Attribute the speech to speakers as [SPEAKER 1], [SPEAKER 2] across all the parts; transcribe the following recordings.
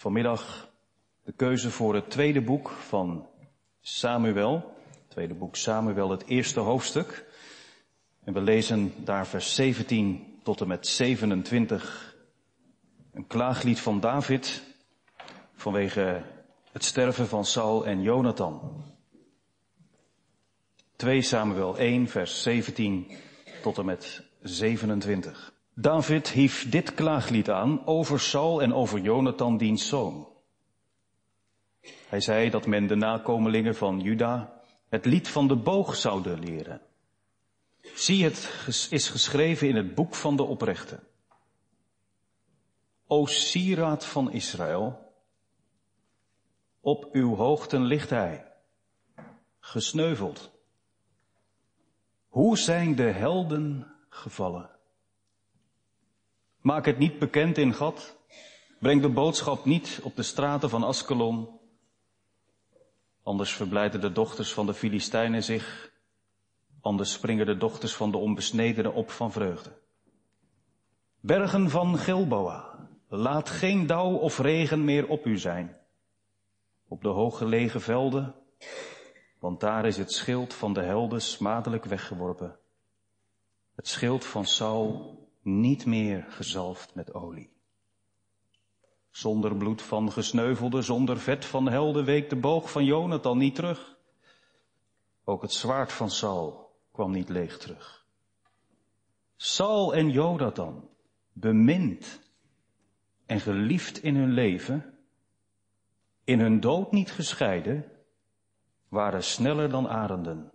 [SPEAKER 1] Vanmiddag de keuze voor het tweede boek van Samuel. Het tweede boek Samuel, het eerste hoofdstuk. En we lezen daar vers 17 tot en met 27. Een klaaglied van David vanwege het sterven van Saul en Jonathan. 2 Samuel 1 vers 17 tot en met 27. David hief dit klaaglied aan over Saul en over Jonathan diens zoon. Hij zei dat men de nakomelingen van Juda het lied van de boog zouden leren. Zie, het is geschreven in het boek van de oprechte. O sieraad van Israël, op uw hoogten ligt hij, gesneuveld. Hoe zijn de helden gevallen? Maak het niet bekend in Gad. Breng de boodschap niet op de straten van Askelon. Anders verblijden de dochters van de Filistijnen zich. Anders springen de dochters van de onbesnedenen op van vreugde. Bergen van Gilboa, laat geen dauw of regen meer op u zijn. Op de hooggelegen velden, want daar is het schild van de helden smadelijk weggeworpen. Het schild van Saul niet meer gezalfd met olie. Zonder bloed van gesneuvelde, zonder vet van helden week de boog van Jonathan niet terug. Ook het zwaard van Saul kwam niet leeg terug. Saul en Jonathan, bemind en geliefd in hun leven, in hun dood niet gescheiden, waren sneller dan arenden,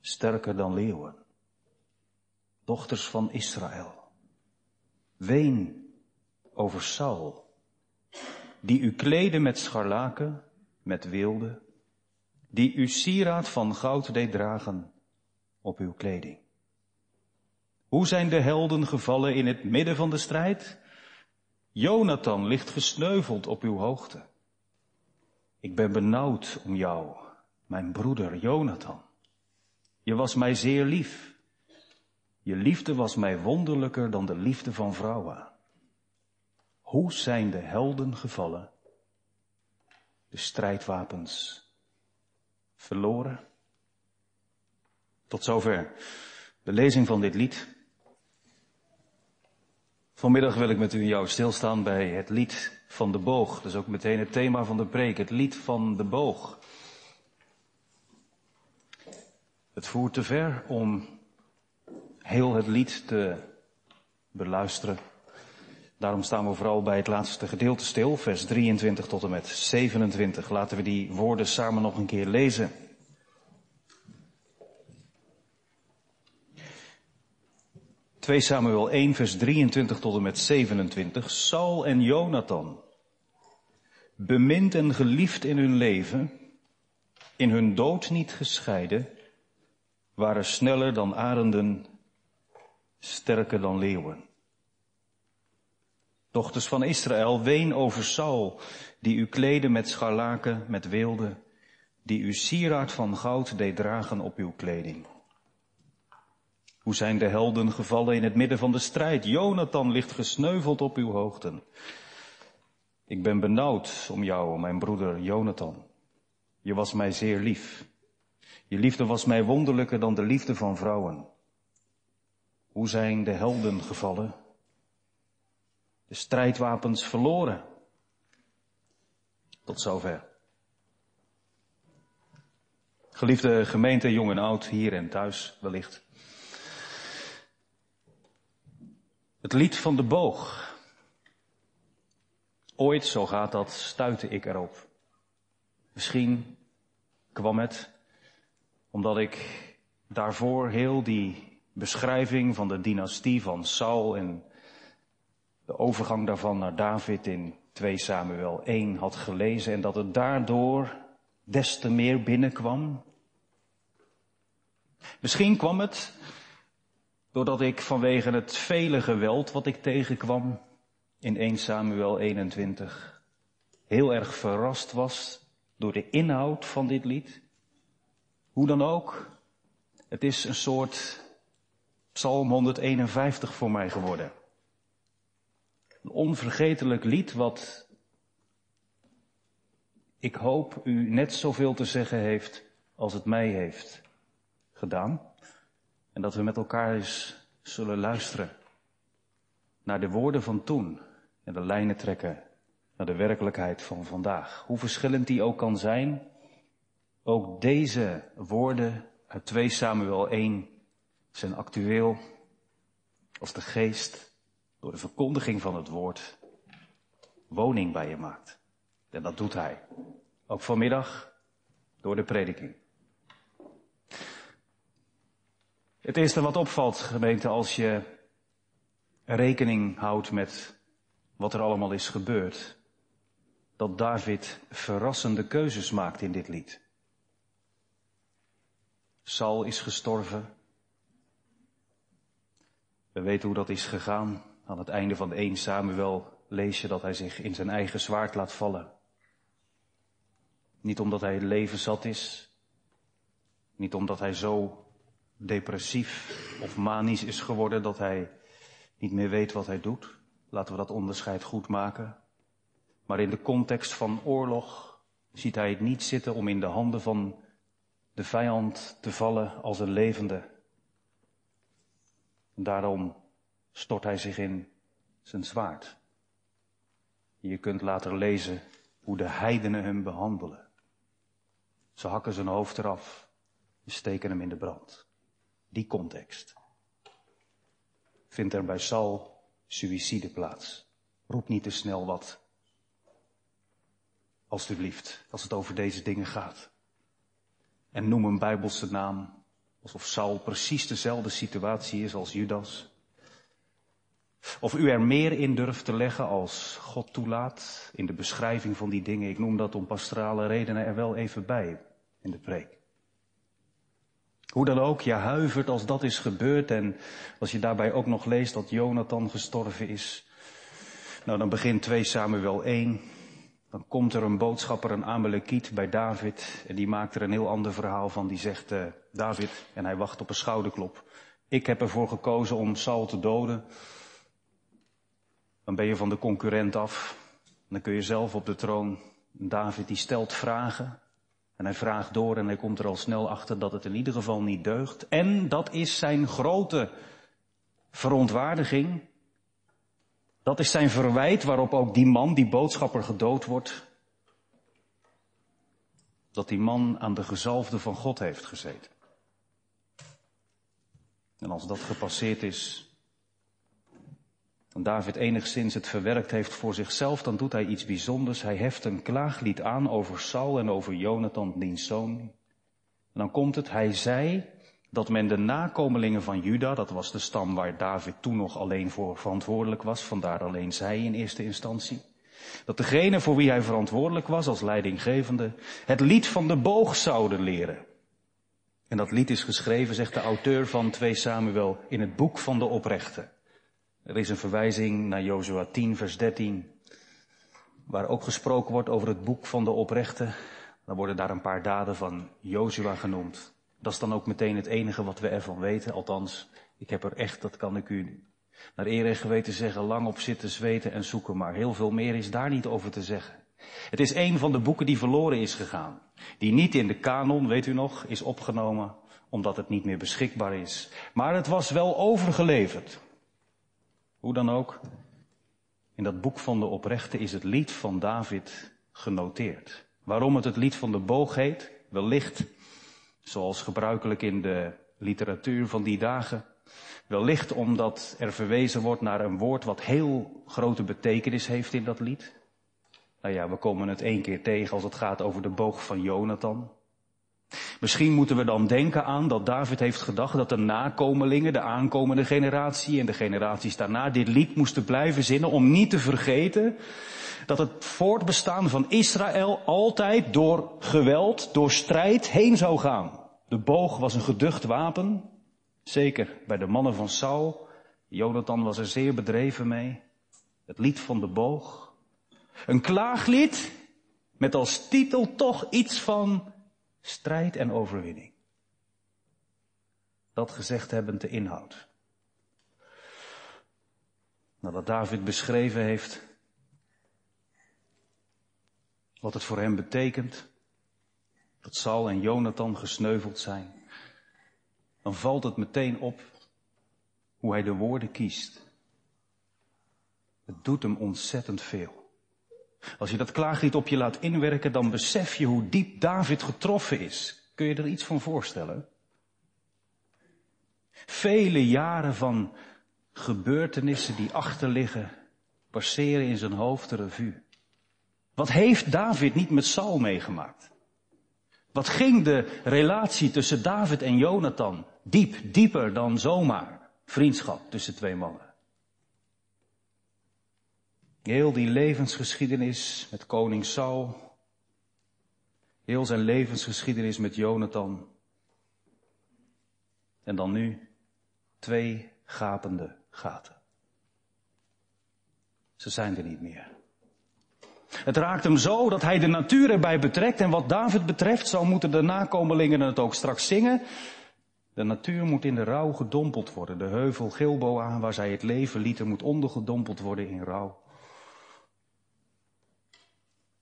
[SPEAKER 1] sterker dan leeuwen dochters van Israël. Ween over Saul, die u kleedde met scharlaken, met wilde, die u sieraad van goud deed dragen op uw kleding. Hoe zijn de helden gevallen in het midden van de strijd? Jonathan ligt gesneuveld op uw hoogte. Ik ben benauwd om jou, mijn broeder Jonathan. Je was mij zeer lief. Je liefde was mij wonderlijker dan de liefde van vrouwen. Hoe zijn de helden gevallen? De strijdwapens verloren? Tot zover de lezing van dit lied. Vanmiddag wil ik met u jou stilstaan bij het lied van de boog. Dat is ook meteen het thema van de preek, het lied van de boog. Het voert te ver om heel het lied te beluisteren. Daarom staan we vooral bij het laatste gedeelte stil, vers 23 tot en met 27. Laten we die woorden samen nog een keer lezen. Twee Samuel 1, vers 23 tot en met 27. Saul en Jonathan, bemind en geliefd in hun leven, in hun dood niet gescheiden, waren sneller dan arenden sterker dan leeuwen. Dochters van Israël, ween over Saul, die u kleden met scharlaken, met weelde, die u sieraad van goud deed dragen op uw kleding. Hoe zijn de helden gevallen in het midden van de strijd? Jonathan ligt gesneuveld op uw hoogten. Ik ben benauwd om jou, mijn broeder Jonathan. Je was mij zeer lief. Je liefde was mij wonderlijker dan de liefde van vrouwen. Hoe zijn de helden gevallen? De strijdwapens verloren. Tot zover. Geliefde gemeente, jong en oud, hier en thuis wellicht. Het lied van de boog. Ooit, zo gaat dat, stuitte ik erop. Misschien kwam het omdat ik daarvoor heel die beschrijving van de dynastie van Saul en de overgang daarvan naar David in 2 Samuel 1 had gelezen en dat het daardoor des te meer binnenkwam. Misschien kwam het doordat ik vanwege het vele geweld wat ik tegenkwam in 1 Samuel 21 heel erg verrast was door de inhoud van dit lied. Hoe dan ook, het is een soort Psalm 151 voor mij geworden. Een onvergetelijk lied wat ik hoop u net zoveel te zeggen heeft als het mij heeft gedaan. En dat we met elkaar eens zullen luisteren naar de woorden van toen en de lijnen trekken naar de werkelijkheid van vandaag. Hoe verschillend die ook kan zijn, ook deze woorden uit 2 Samuel 1 zijn actueel als de geest door de verkondiging van het woord woning bij je maakt. En dat doet hij. Ook vanmiddag door de prediking. Het eerste wat opvalt, gemeente, als je rekening houdt met wat er allemaal is gebeurd, dat David verrassende keuzes maakt in dit lied. Saul is gestorven. We weten hoe dat is gegaan. Aan het einde van 1 Samuel lees je dat hij zich in zijn eigen zwaard laat vallen. Niet omdat hij het leven zat is. Niet omdat hij zo depressief of manisch is geworden dat hij niet meer weet wat hij doet. Laten we dat onderscheid goed maken. Maar in de context van oorlog ziet hij het niet zitten om in de handen van de vijand te vallen als een levende. Daarom stort hij zich in zijn zwaard. Je kunt later lezen hoe de heidenen hem behandelen. Ze hakken zijn hoofd eraf en steken hem in de brand. Die context vindt er bij Saul suïcide plaats. Roep niet te snel wat. Alsjeblieft, als het over deze dingen gaat. En noem een bijbelse naam, alsof Saul precies dezelfde situatie is als Judas. Of u er meer in durft te leggen als God toelaat in de beschrijving van die dingen. Ik noem dat om pastorale redenen er wel even bij in de preek. Hoe dan ook, je huivert als dat is gebeurd en als je daarbij ook nog leest dat Jonathan gestorven is. Nou, dan begint 2 Samuel 1. Dan komt er een boodschapper, een Amalekiet bij David en die maakt er een heel ander verhaal van. Die zegt, uh, David, en hij wacht op een schouderklop. Ik heb ervoor gekozen om Saul te doden. Dan ben je van de concurrent af. Dan kun je zelf op de troon. David die stelt vragen. En hij vraagt door en hij komt er al snel achter dat het in ieder geval niet deugt. En dat is zijn grote verontwaardiging. Dat is zijn verwijt waarop ook die man, die boodschapper, gedood wordt. Dat die man aan de gezalfde van God heeft gezeten. En als dat gepasseerd is, en David enigszins het verwerkt heeft voor zichzelf, dan doet hij iets bijzonders. Hij heft een klaaglied aan over Saul en over Jonathan, diens zoon. En dan komt het, hij zei dat men de nakomelingen van Juda, dat was de stam waar David toen nog alleen voor verantwoordelijk was, vandaar alleen zij in eerste instantie, dat degene voor wie hij verantwoordelijk was als leidinggevende, het lied van de boog zouden leren. En dat lied is geschreven, zegt de auteur van 2 Samuel, in het boek van de oprechten. Er is een verwijzing naar Jozua 10, vers 13, waar ook gesproken wordt over het boek van de oprechten. Dan worden daar een paar daden van Jozua genoemd. Dat is dan ook meteen het enige wat we ervan weten. Althans, ik heb er echt, dat kan ik u naar eer en geweten zeggen, lang op zitten zweten en zoeken. Maar heel veel meer is daar niet over te zeggen. Het is een van de boeken die verloren is gegaan. Die niet in de kanon, weet u nog, is opgenomen omdat het niet meer beschikbaar is. Maar het was wel overgeleverd. Hoe dan ook, in dat boek van de oprechte is het lied van David genoteerd. Waarom het het lied van de boog heet? Wellicht, zoals gebruikelijk in de literatuur van die dagen, wellicht omdat er verwezen wordt naar een woord wat heel grote betekenis heeft in dat lied. Nou ja, we komen het één keer tegen als het gaat over de boog van Jonathan. Misschien moeten we dan denken aan dat David heeft gedacht dat de nakomelingen, de aankomende generatie en de generaties daarna dit lied moesten blijven zinnen om niet te vergeten dat het voortbestaan van Israël altijd door geweld, door strijd heen zou gaan. De boog was een geducht wapen, zeker bij de mannen van Saul. Jonathan was er zeer bedreven mee. Het lied van de boog. Een klaaglied met als titel toch iets van strijd en overwinning. Dat gezegd hebben de inhoud. Nadat David beschreven heeft wat het voor hem betekent dat Saul en Jonathan gesneuveld zijn, dan valt het meteen op hoe hij de woorden kiest. Het doet hem ontzettend veel. Als je dat klaaglied op je laat inwerken, dan besef je hoe diep David getroffen is. Kun je er iets van voorstellen? Vele jaren van gebeurtenissen die achterliggen, passeren in zijn hoofd de revue. Wat heeft David niet met Saul meegemaakt? Wat ging de relatie tussen David en Jonathan diep, dieper dan zomaar vriendschap tussen twee mannen? Heel die levensgeschiedenis met koning Saul, heel zijn levensgeschiedenis met Jonathan. En dan nu twee gapende gaten. Ze zijn er niet meer. Het raakt hem zo dat hij de natuur erbij betrekt. En wat David betreft, zo moeten de nakomelingen het ook straks zingen. De natuur moet in de rouw gedompeld worden. De heuvel Gilboa, waar zij het leven lieten, moet ondergedompeld worden in rouw.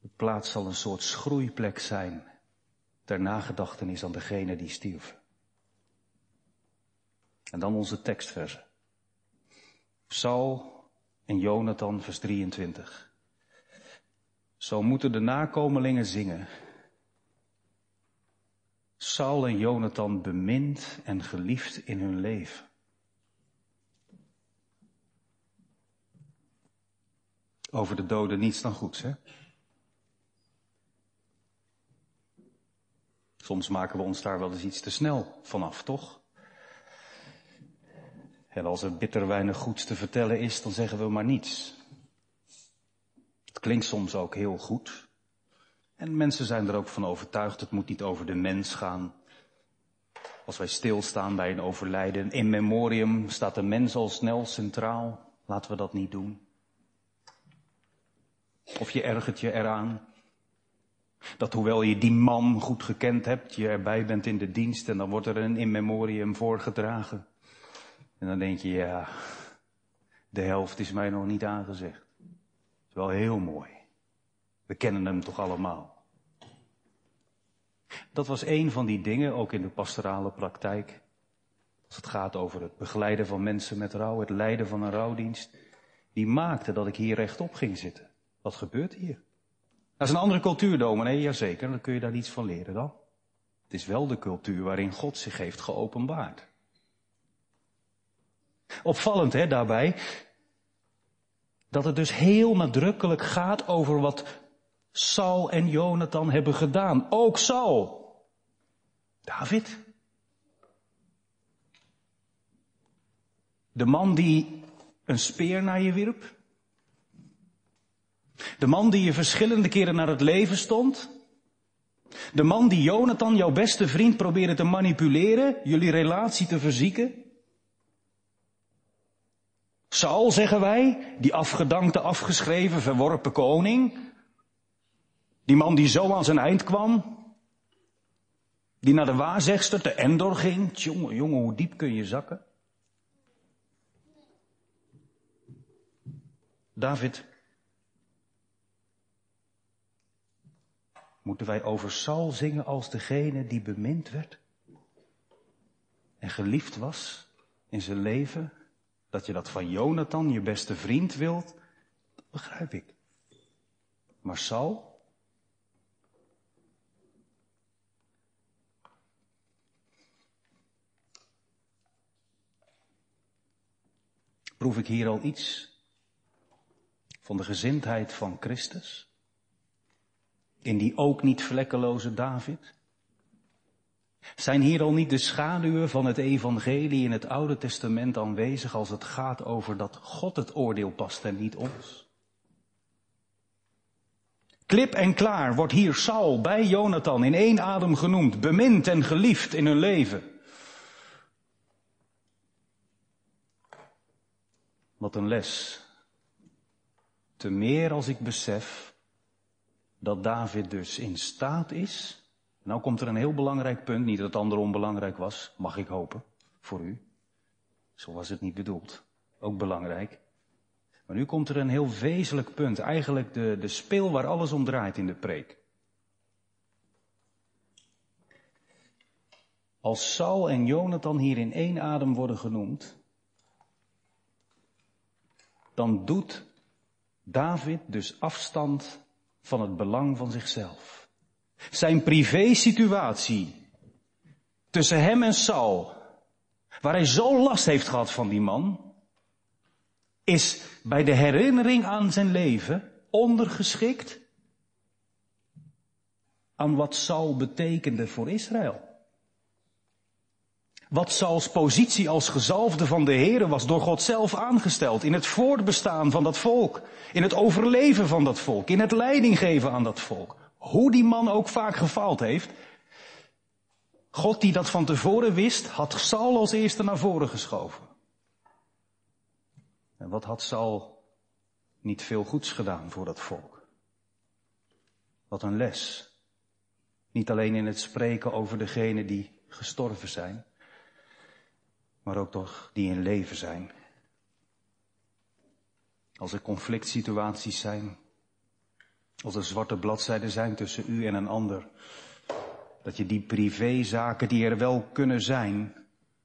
[SPEAKER 1] De plaats zal een soort schroeiplek zijn ter nagedachtenis aan degene die stierven. En dan onze tekstversen. Saul en Jonathan, vers 23. Zo moeten de nakomelingen zingen. Saul en Jonathan bemind en geliefd in hun leven. Over de doden niets dan goeds, hè? Soms maken we ons daar wel eens iets te snel vanaf, toch? En als er bitter weinig goeds te vertellen is, dan zeggen we maar niets. Het klinkt soms ook heel goed. En mensen zijn er ook van overtuigd, het moet niet over de mens gaan. Als wij stilstaan bij een overlijden, in memoriam staat de mens al snel centraal. Laten we dat niet doen. Of je ergert je eraan. Dat hoewel je die man goed gekend hebt, je erbij bent in de dienst en dan wordt er een in memoriam voorgedragen. En dan denk je, ja, de helft is mij nog niet aangezegd. Dat is wel heel mooi. We kennen hem toch allemaal. Dat was een van die dingen, ook in de pastorale praktijk. Als het gaat over het begeleiden van mensen met rouw, het leiden van een rouwdienst. Die maakte dat ik hier rechtop ging zitten. Wat gebeurt hier? Dat is een andere cultuur, dominee, jazeker. Dan kun je daar iets van leren dan. Het is wel de cultuur waarin God zich heeft geopenbaard. Opvallend hè, daarbij, dat het dus heel nadrukkelijk gaat over wat Saul en Jonathan hebben gedaan. Ook Saul. David. De man die een speer naar je wierp. De man die je verschillende keren naar het leven stond. De man die Jonathan, jouw beste vriend, probeerde te manipuleren, jullie relatie te verzieken. Saul, zeggen wij, die afgedankte, afgeschreven, verworpen koning. Die man die zo aan zijn eind kwam. Die naar de waarzegster, de Endor ging. Jongen, jongen, hoe diep kun je zakken? David. Moeten wij over Saul zingen als degene die bemind werd? En geliefd was in zijn leven? Dat je dat van Jonathan, je beste vriend, wilt, dat begrijp ik. Maar Saul? Proef ik hier al iets van de gezindheid van Christus? In die ook niet vlekkeloze David? Zijn hier al niet de schaduwen van het evangelie in het Oude Testament aanwezig als het gaat over dat God het oordeel past en niet ons? Klip en klaar wordt hier Saul bij Jonathan in één adem genoemd, bemind en geliefd in hun leven. Wat een les. Te meer als ik besef dat David dus in staat is nou komt er een heel belangrijk punt, niet dat het andere onbelangrijk was, mag ik hopen, voor u. Zo was het niet bedoeld. Ook belangrijk. Maar nu komt er een heel wezenlijk punt, eigenlijk de, de speel waar alles om draait in de preek. Als Saul en Jonathan hier in één adem worden genoemd, dan doet David dus afstand van het belang van zichzelf. Zijn privésituatie tussen hem en Saul, waar hij zo last heeft gehad van die man, is bij de herinnering aan zijn leven ondergeschikt aan wat Saul betekende voor Israël. Wat Sauls positie als gezalfde van de Heer was door God zelf aangesteld in het voortbestaan van dat volk, in het overleven van dat volk, in het leiding geven aan dat volk. Hoe die man ook vaak gefaald heeft, God die dat van tevoren wist, had Saul als eerste naar voren geschoven. En wat had Saul niet veel goeds gedaan voor dat volk? Wat een les. Niet alleen in het spreken over degenen die gestorven zijn, maar ook toch die in leven zijn. Als er conflict situaties zijn, als er zwarte bladzijden zijn tussen u en een ander, dat je die privézaken die er wel kunnen zijn,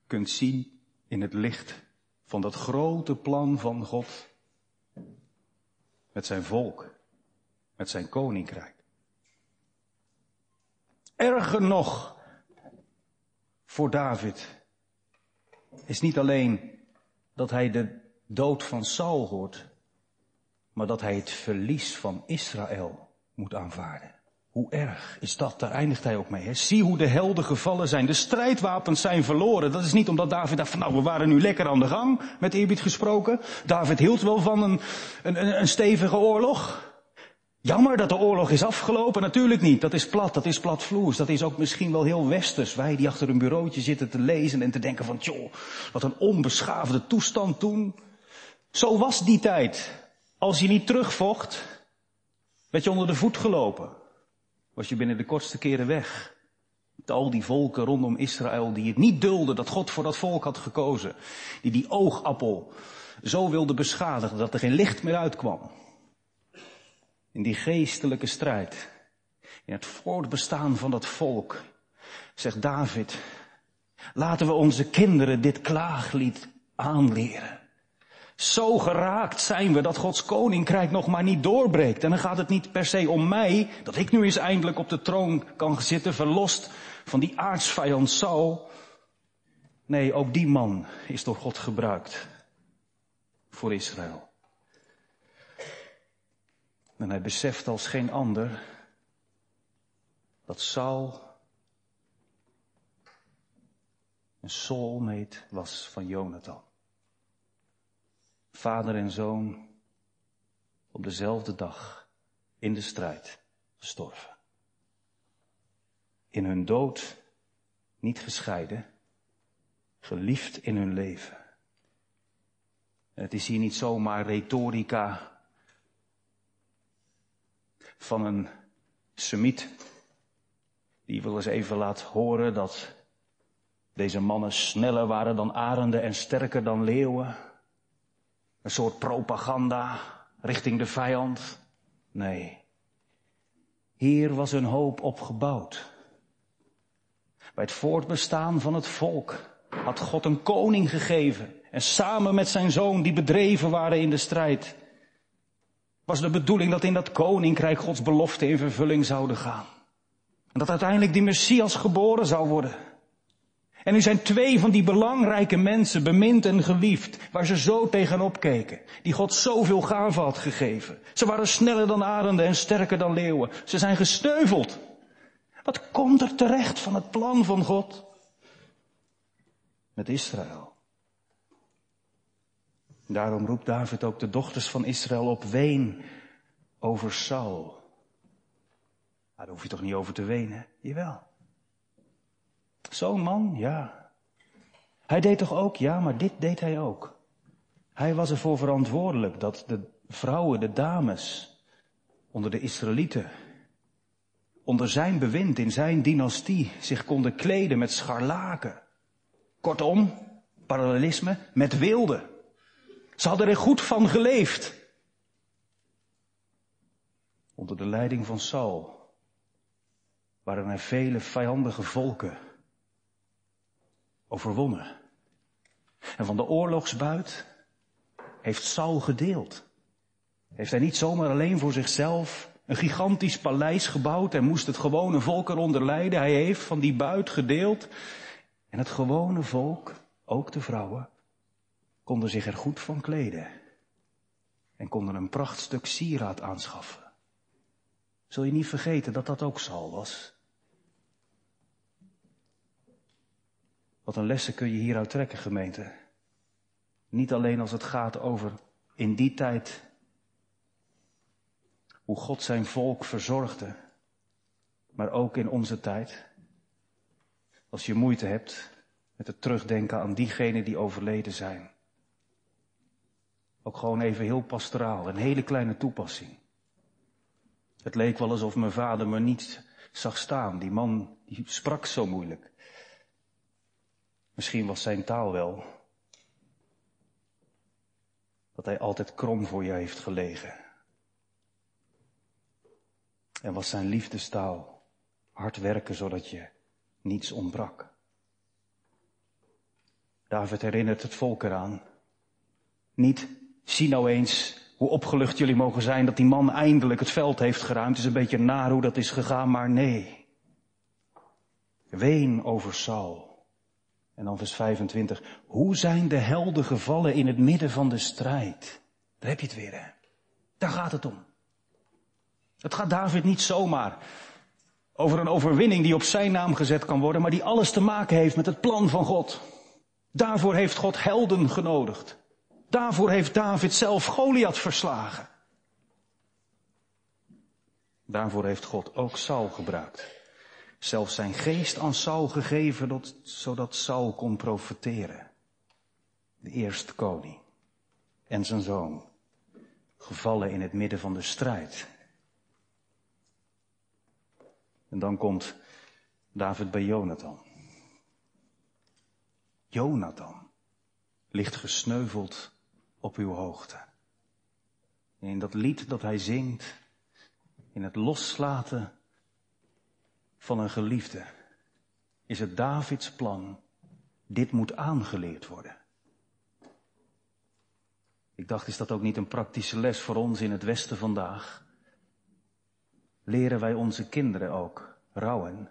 [SPEAKER 1] kunt zien in het licht van dat grote plan van God met zijn volk, met zijn koninkrijk. Erger nog voor David is niet alleen dat hij de dood van Saul hoort, maar dat hij het verlies van Israël moet aanvaarden. Hoe erg is dat? Daar eindigt hij ook mee. Hè? Zie hoe de helden gevallen zijn. De strijdwapens zijn verloren. Dat is niet omdat David dacht van nou, we waren nu lekker aan de gang, met eerbied gesproken. David hield wel van een, een, een stevige oorlog. Jammer dat de oorlog is afgelopen. Natuurlijk niet. Dat is plat, dat is platvloers. Dat is ook misschien wel heel westers. Wij die achter een bureautje zitten te lezen en te denken van, joh, wat een onbeschaafde toestand toen. Zo was die tijd. Als je niet terugvocht, werd je onder de voet gelopen. Was je binnen de kortste keren weg. Met al die volken rondom Israël die het niet dulden dat God voor dat volk had gekozen. Die die oogappel zo wilde beschadigen dat er geen licht meer uitkwam in die geestelijke strijd, in het voortbestaan van dat volk, zegt David, laten we onze kinderen dit klaaglied aanleren. Zo geraakt zijn we dat Gods koninkrijk nog maar niet doorbreekt. En dan gaat het niet per se om mij, dat ik nu eens eindelijk op de troon kan zitten, verlost van die aardsvijand Saul. Nee, ook die man is door God gebruikt voor Israël. En hij beseft als geen ander dat Saul een soulmate was van Jonathan. Vader en zoon op dezelfde dag in de strijd gestorven. In hun dood niet gescheiden, geliefd in hun leven. het is hier niet zomaar retorica van een semiet. Die wil eens even laat horen dat deze mannen sneller waren dan arenden en sterker dan leeuwen. Een soort propaganda richting de vijand. Nee. Hier was hun hoop op gebouwd. Bij het voortbestaan van het volk had God een koning gegeven. En samen met zijn zoon die bedreven waren in de strijd was de bedoeling dat in dat koninkrijk Gods beloften in vervulling zouden gaan. En dat uiteindelijk die Messias geboren zou worden. En nu zijn twee van die belangrijke mensen bemind en geliefd, waar ze zo tegenop keken, die God zoveel gaven had gegeven. Ze waren sneller dan arenden en sterker dan leeuwen. Ze zijn gesteuveld. Wat komt er terecht van het plan van God met Israël? Daarom roept David ook de dochters van Israël op ween over Saul. daar hoef je toch niet over te wenen? Jawel. Zo'n man, ja. Hij deed toch ook, ja, maar dit deed hij ook. Hij was ervoor verantwoordelijk dat de vrouwen, de dames, onder de Israëlieten, onder zijn bewind, in zijn dynastie, zich konden kleden met scharlaken. Kortom, parallelisme met wilde. Ze hadden er goed van geleefd. Onder de leiding van Saul waren er vele vijandige volken overwonnen. En van de oorlogsbuit heeft Saul gedeeld. Heeft hij niet zomaar alleen voor zichzelf een gigantisch paleis gebouwd en moest het gewone volk eronder leiden. Hij heeft van die buit gedeeld. En het gewone volk, ook de vrouwen, konden zich er goed van kleden. En konden een prachtstuk sieraad aanschaffen. Zul je niet vergeten dat dat ook Saul was? Wat een lessen kun je hieruit trekken, gemeente. Niet alleen als het gaat over in die tijd hoe God zijn volk verzorgde, maar ook in onze tijd. Als je moeite hebt met het terugdenken aan diegenen die overleden zijn. Ook gewoon even heel pastoraal, een hele kleine toepassing. Het leek wel alsof mijn vader me niet zag staan. Die man, die sprak zo moeilijk. Misschien was zijn taal wel dat hij altijd krom voor je heeft gelegen. En was zijn liefdestaal hard werken zodat je niets ontbrak. David herinnert het volk eraan. Niet, zie nou eens hoe opgelucht jullie mogen zijn dat die man eindelijk het veld heeft geruimd. Het is een beetje naar hoe dat is gegaan, maar nee. Ween over Saul. En dan vers 25. Hoe zijn de helden gevallen in het midden van de strijd? Daar heb je het weer, hè? Daar gaat het om. Het gaat David niet zomaar over een overwinning die op zijn naam gezet kan worden, maar die alles te maken heeft met het plan van God. Daarvoor heeft God helden genodigd. Daarvoor heeft David zelf Goliath verslagen. Daarvoor heeft God ook Saul gebruikt. Zelfs zijn geest aan Saul gegeven, zodat Saul kon profeteren. De eerste koning en zijn zoon, gevallen in het midden van de strijd. En dan komt David bij Jonathan. Jonathan ligt gesneuveld op uw hoogte. In dat lied dat hij zingt, in het loslaten van een geliefde, is het Davids plan, dit moet aangeleerd worden. Ik dacht, is dat ook niet een praktische les voor ons in het Westen vandaag? leren wij onze kinderen ook rouwen.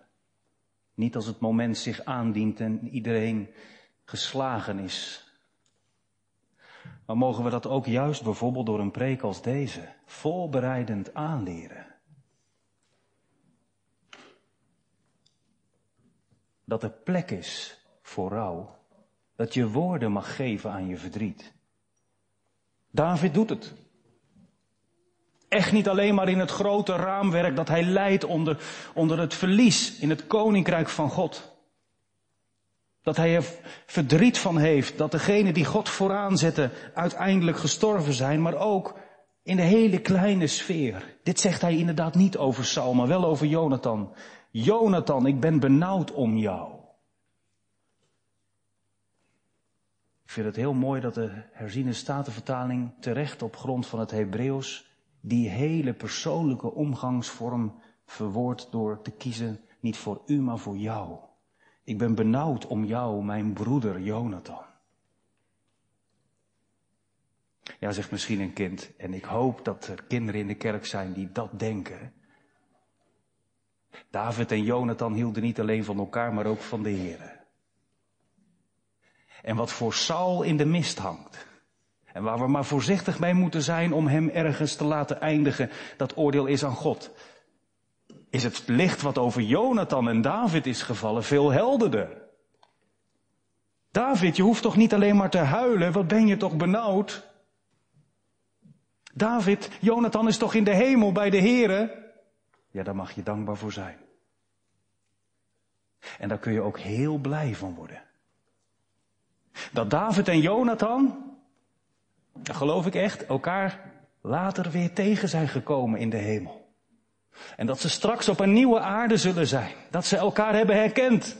[SPEAKER 1] Niet als het moment zich aandient en iedereen geslagen is. Maar mogen we dat ook juist bijvoorbeeld door een preek als deze voorbereidend aanleren? Dat er plek is voor rouw. Dat je woorden mag geven aan je verdriet. David doet het. Echt niet alleen maar in het grote raamwerk dat hij leidt onder, onder het verlies in het koninkrijk van God. Dat hij er verdriet van heeft dat degenen die God vooraan zetten uiteindelijk gestorven zijn, maar ook in de hele kleine sfeer. Dit zegt hij inderdaad niet over Saul, maar wel over Jonathan. Jonathan, ik ben benauwd om jou. Ik vind het heel mooi dat de herziene statenvertaling terecht op grond van het Hebreeuws die hele persoonlijke omgangsvorm verwoord door te kiezen, niet voor u, maar voor jou. Ik ben benauwd om jou, mijn broeder Jonathan. Ja, zegt misschien een kind, en ik hoop dat er kinderen in de kerk zijn die dat denken. David en Jonathan hielden niet alleen van elkaar, maar ook van de Heer. En wat voor Saul in de mist hangt, en waar we maar voorzichtig mee moeten zijn om hem ergens te laten eindigen, dat oordeel is aan God. Is het licht wat over Jonathan en David is gevallen veel helderder? David, je hoeft toch niet alleen maar te huilen, wat ben je toch benauwd? David, Jonathan is toch in de hemel bij de Here? Ja, daar mag je dankbaar voor zijn. En daar kun je ook heel blij van worden. Dat David en Jonathan, geloof ik echt, elkaar later weer tegen zijn gekomen in de hemel. En dat ze straks op een nieuwe aarde zullen zijn. Dat ze elkaar hebben herkend.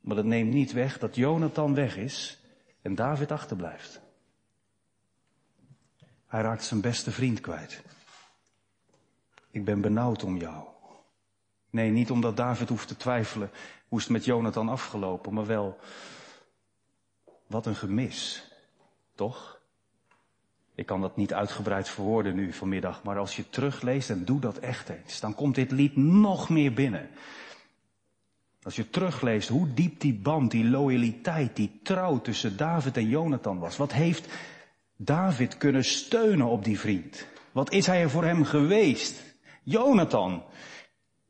[SPEAKER 1] Maar dat neemt niet weg dat Jonathan weg is en David achterblijft. Hij raakt zijn beste vriend kwijt. Ik ben benauwd om jou. Nee, niet omdat David hoeft te twijfelen hoe is het met Jonathan afgelopen, maar wel, wat een gemis. Toch? Ik kan dat niet uitgebreid verwoorden nu vanmiddag, maar als je terugleest en doe dat echt eens, dan komt dit lied nog meer binnen. Als je terugleest hoe diep die band, die loyaliteit, die trouw tussen David en Jonathan was. Wat heeft David kunnen steunen op die vriend? Wat is hij er voor hem geweest? Jonathan,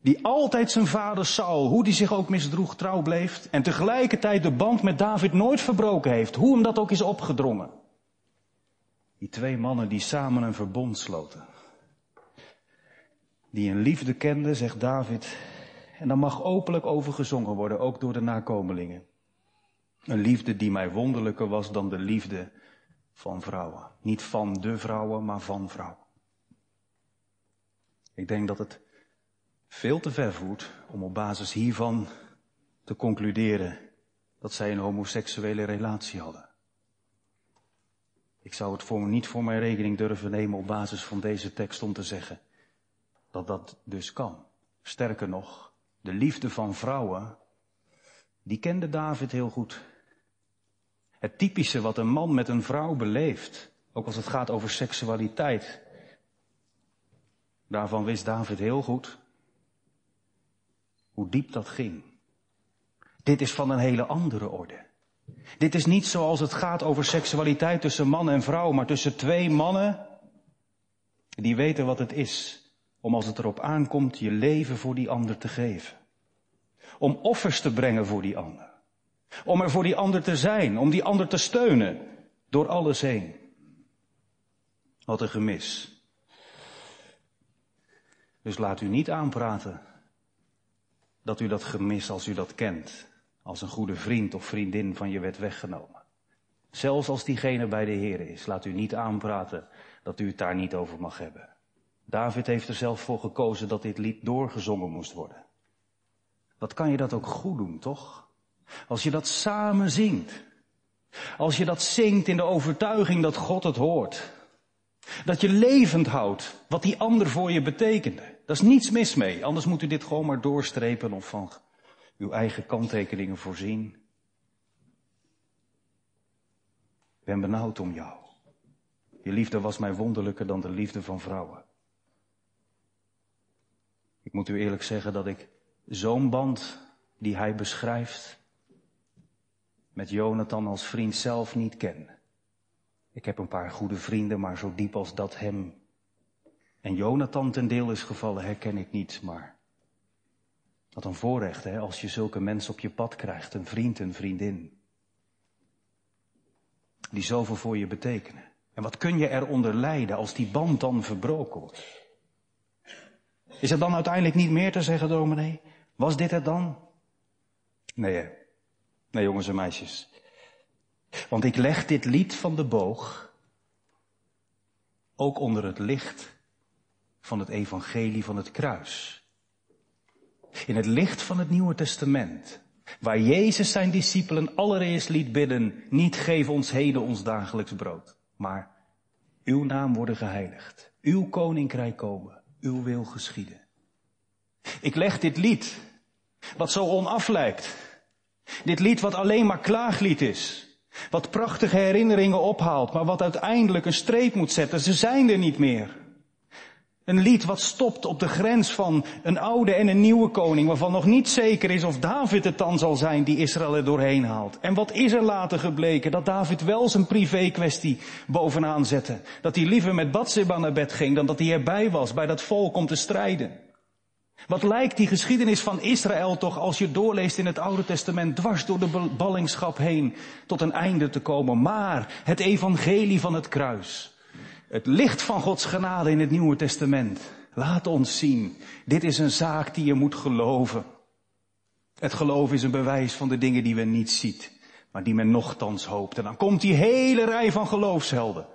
[SPEAKER 1] die altijd zijn vader Saul, hoe die zich ook misdroeg, trouw bleef. En tegelijkertijd de band met David nooit verbroken heeft, hoe hem dat ook is opgedrongen. Die twee mannen die samen een verbond sloten. Die een liefde kenden, zegt David, en daar mag openlijk over gezongen worden, ook door de nakomelingen. Een liefde die mij wonderlijker was dan de liefde van vrouwen. Niet van de vrouwen, maar van vrouwen. Ik denk dat het veel te ver voert om op basis hiervan te concluderen dat zij een homoseksuele relatie hadden. Ik zou het niet voor mijn rekening durven nemen op basis van deze tekst om te zeggen dat dat dus kan. Sterker nog, de liefde van vrouwen, die kende David heel goed. Het typische wat een man met een vrouw beleeft, ook als het gaat over seksualiteit, daarvan wist David heel goed hoe diep dat ging. Dit is van een hele andere orde. Dit is niet zoals het gaat over seksualiteit tussen man en vrouw, maar tussen twee mannen die weten wat het is om als het erop aankomt je leven voor die ander te geven. Om offers te brengen voor die ander. Om er voor die ander te zijn, om die ander te steunen door alles heen. Wat een gemis. Dus laat u niet aanpraten dat u dat gemis als u dat kent, als een goede vriend of vriendin van je werd weggenomen. Zelfs als diegene bij de Heer is, laat u niet aanpraten dat u het daar niet over mag hebben. David heeft er zelf voor gekozen dat dit lied doorgezongen moest worden. Wat kan je dat ook goed doen, toch? Als je dat samen zingt. Als je dat zingt in de overtuiging dat God het hoort. Dat je levend houdt wat die ander voor je betekende. Daar is niets mis mee, anders moet u dit gewoon maar doorstrepen of van uw eigen kanttekeningen voorzien. Ik ben benauwd om jou. Je liefde was mij wonderlijker dan de liefde van vrouwen. Ik moet u eerlijk zeggen dat ik zo'n band die hij beschrijft met Jonathan als vriend zelf niet ken. Ik heb een paar goede vrienden, maar zo diep als dat hem en Jonathan ten deel is gevallen, herken ik niet, maar wat een voorrecht, hè, als je zulke mensen op je pad krijgt, een vriend, een vriendin, die zoveel voor je betekenen. En wat kun je eronder lijden als die band dan verbroken wordt? Is er dan uiteindelijk niet meer te zeggen, dominee? Was dit het dan? Nee, nee jongens en meisjes. Want ik leg dit lied van de boog ook onder het licht van het evangelie van het kruis. In het licht van het Nieuwe Testament, waar Jezus zijn discipelen allereerst liet bidden, niet geef ons heden ons dagelijks brood, maar uw naam worden geheiligd, uw koninkrijk komen, uw wil geschieden. Ik leg dit lied, wat zo onaf lijkt, dit lied wat alleen maar klaaglied is, wat prachtige herinneringen ophaalt, maar wat uiteindelijk een streep moet zetten, ze zijn er niet meer. Een lied wat stopt op de grens van een oude en een nieuwe koning, waarvan nog niet zeker is of David het dan zal zijn die Israël er doorheen haalt. En wat is er later gebleken? Dat David wel zijn privé kwestie bovenaan zette. Dat hij liever met Bathsheba naar bed ging dan dat hij erbij was bij dat volk om te strijden. Wat lijkt die geschiedenis van Israël toch als je doorleest in het Oude Testament dwars door de ballingschap heen tot een einde te komen. Maar het evangelie van het kruis, het licht van Gods genade in het Nieuwe Testament. Laat ons zien, dit is een zaak die je moet geloven. Het geloof is een bewijs van de dingen die men niet ziet, maar die men nochtans hoopt. En dan komt die hele rij van geloofshelden.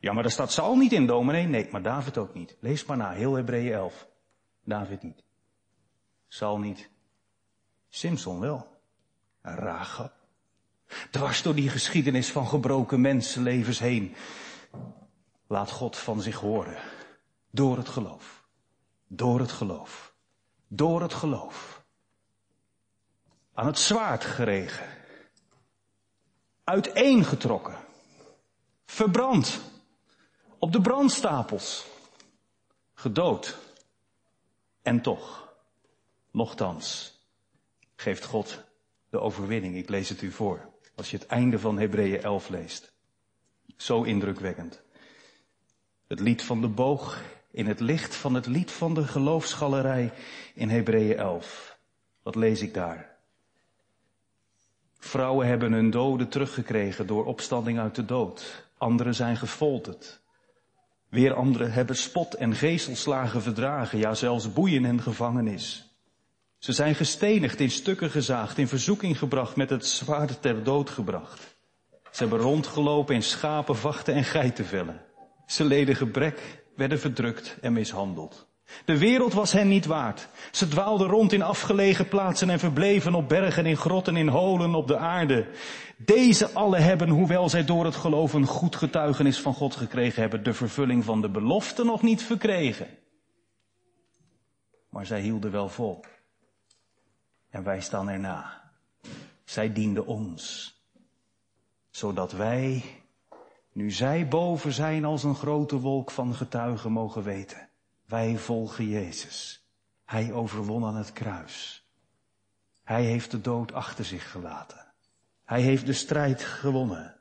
[SPEAKER 1] Ja, maar daar staat Saul niet in, dominee. Nee, maar David ook niet. Lees maar na, heel Hebreeën 11. David niet. Saul niet. Simson wel. Rahab. Dwars door die geschiedenis van gebroken mensenlevens heen. Laat God van zich horen. Door het geloof. Door het geloof. Door het geloof. Aan het zwaard geregen. Uiteengetrokken. Verbrand. Op de brandstapels. Gedood. En toch, nochtans, geeft God de overwinning. Ik lees het u voor. Als je het einde van Hebreeën 11 leest. Zo indrukwekkend. Het lied van de boog in het licht van het lied van de geloofsgalerij in Hebreeën 11. Wat lees ik daar? Vrouwen hebben hun doden teruggekregen door opstanding uit de dood. Anderen zijn gefolterd. Weer anderen hebben spot en gezelslagen verdragen, ja zelfs boeien en gevangenis. Ze zijn gestenigd, in stukken gezaagd, in verzoeking gebracht, met het zwaard ter dood gebracht. Ze hebben rondgelopen in schapen, vachten en geitenvellen. Ze leden gebrek, werden verdrukt en mishandeld. De wereld was hen niet waard. Ze dwaalden rond in afgelegen plaatsen en verbleven op bergen, in grotten, in holen op de aarde. Deze alle hebben, hoewel zij door het geloof een goed getuigenis van God gekregen hebben, de vervulling van de belofte nog niet verkregen. Maar zij hielden wel vol. En wij staan erna. Zij dienden ons. Zodat wij, nu zij boven zijn als een grote wolk van getuigen, mogen weten. Wij volgen Jezus. Hij overwon aan het kruis. Hij heeft de dood achter zich gelaten. Hij heeft de strijd gewonnen.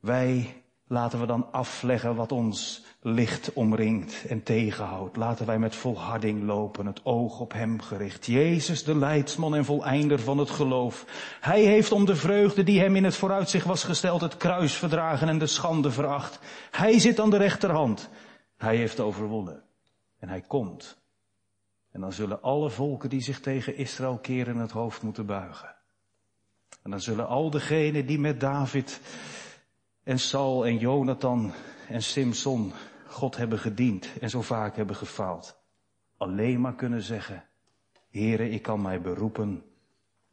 [SPEAKER 1] Wij laten we dan afleggen wat ons licht omringt en tegenhoudt. Laten wij met volharding lopen, het oog op Hem gericht. Jezus, de leidsman en voleinder van het geloof. Hij heeft om de vreugde die Hem in het vooruitzicht was gesteld, het kruis verdragen en de schande veracht. Hij zit aan de rechterhand. Hij heeft overwonnen. En Hij komt. En dan zullen alle volken die zich tegen Israël keren het hoofd moeten buigen. En dan zullen al degenen die met David en Saul en Jonathan en Simson God hebben gediend en zo vaak hebben gefaald. Alleen maar kunnen zeggen, Heere, ik kan mij beroepen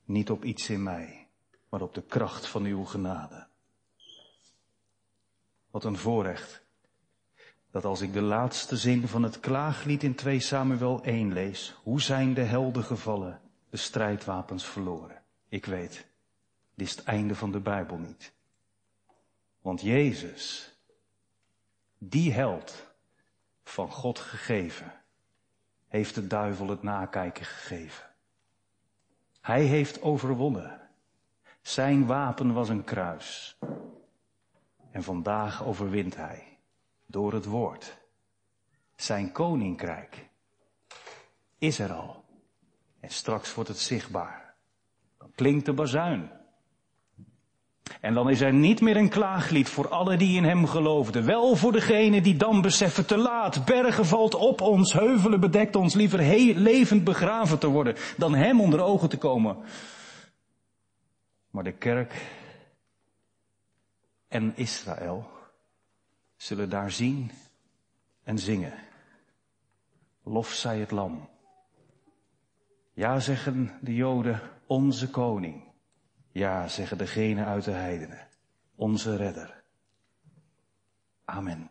[SPEAKER 1] niet op iets in mij, maar op de kracht van uw genade. Wat een voorrecht. Dat als ik de laatste zin van het klaaglied in 2 Samuel 1 lees, hoe zijn de helden gevallen, de strijdwapens verloren. Ik weet, dit is het einde van de Bijbel niet. Want Jezus, die held van God gegeven, heeft de duivel het nakijken gegeven. Hij heeft overwonnen. Zijn wapen was een kruis. En vandaag overwint hij door het woord. Zijn koninkrijk is er al. En straks wordt het zichtbaar. Dan klinkt de bazuin. En dan is er niet meer een klaaglied voor alle die in hem geloofden. Wel voor degene die dan beseffen te laat. Bergen valt op ons, heuvelen bedekt ons. Liever levend begraven te worden dan hem onder ogen te komen. Maar de kerk en Israël zullen daar zien en zingen. Lof zij het lam. Ja, zeggen de Joden, onze koning. Ja, zeggen degene uit de heidenen, onze redder. Amen.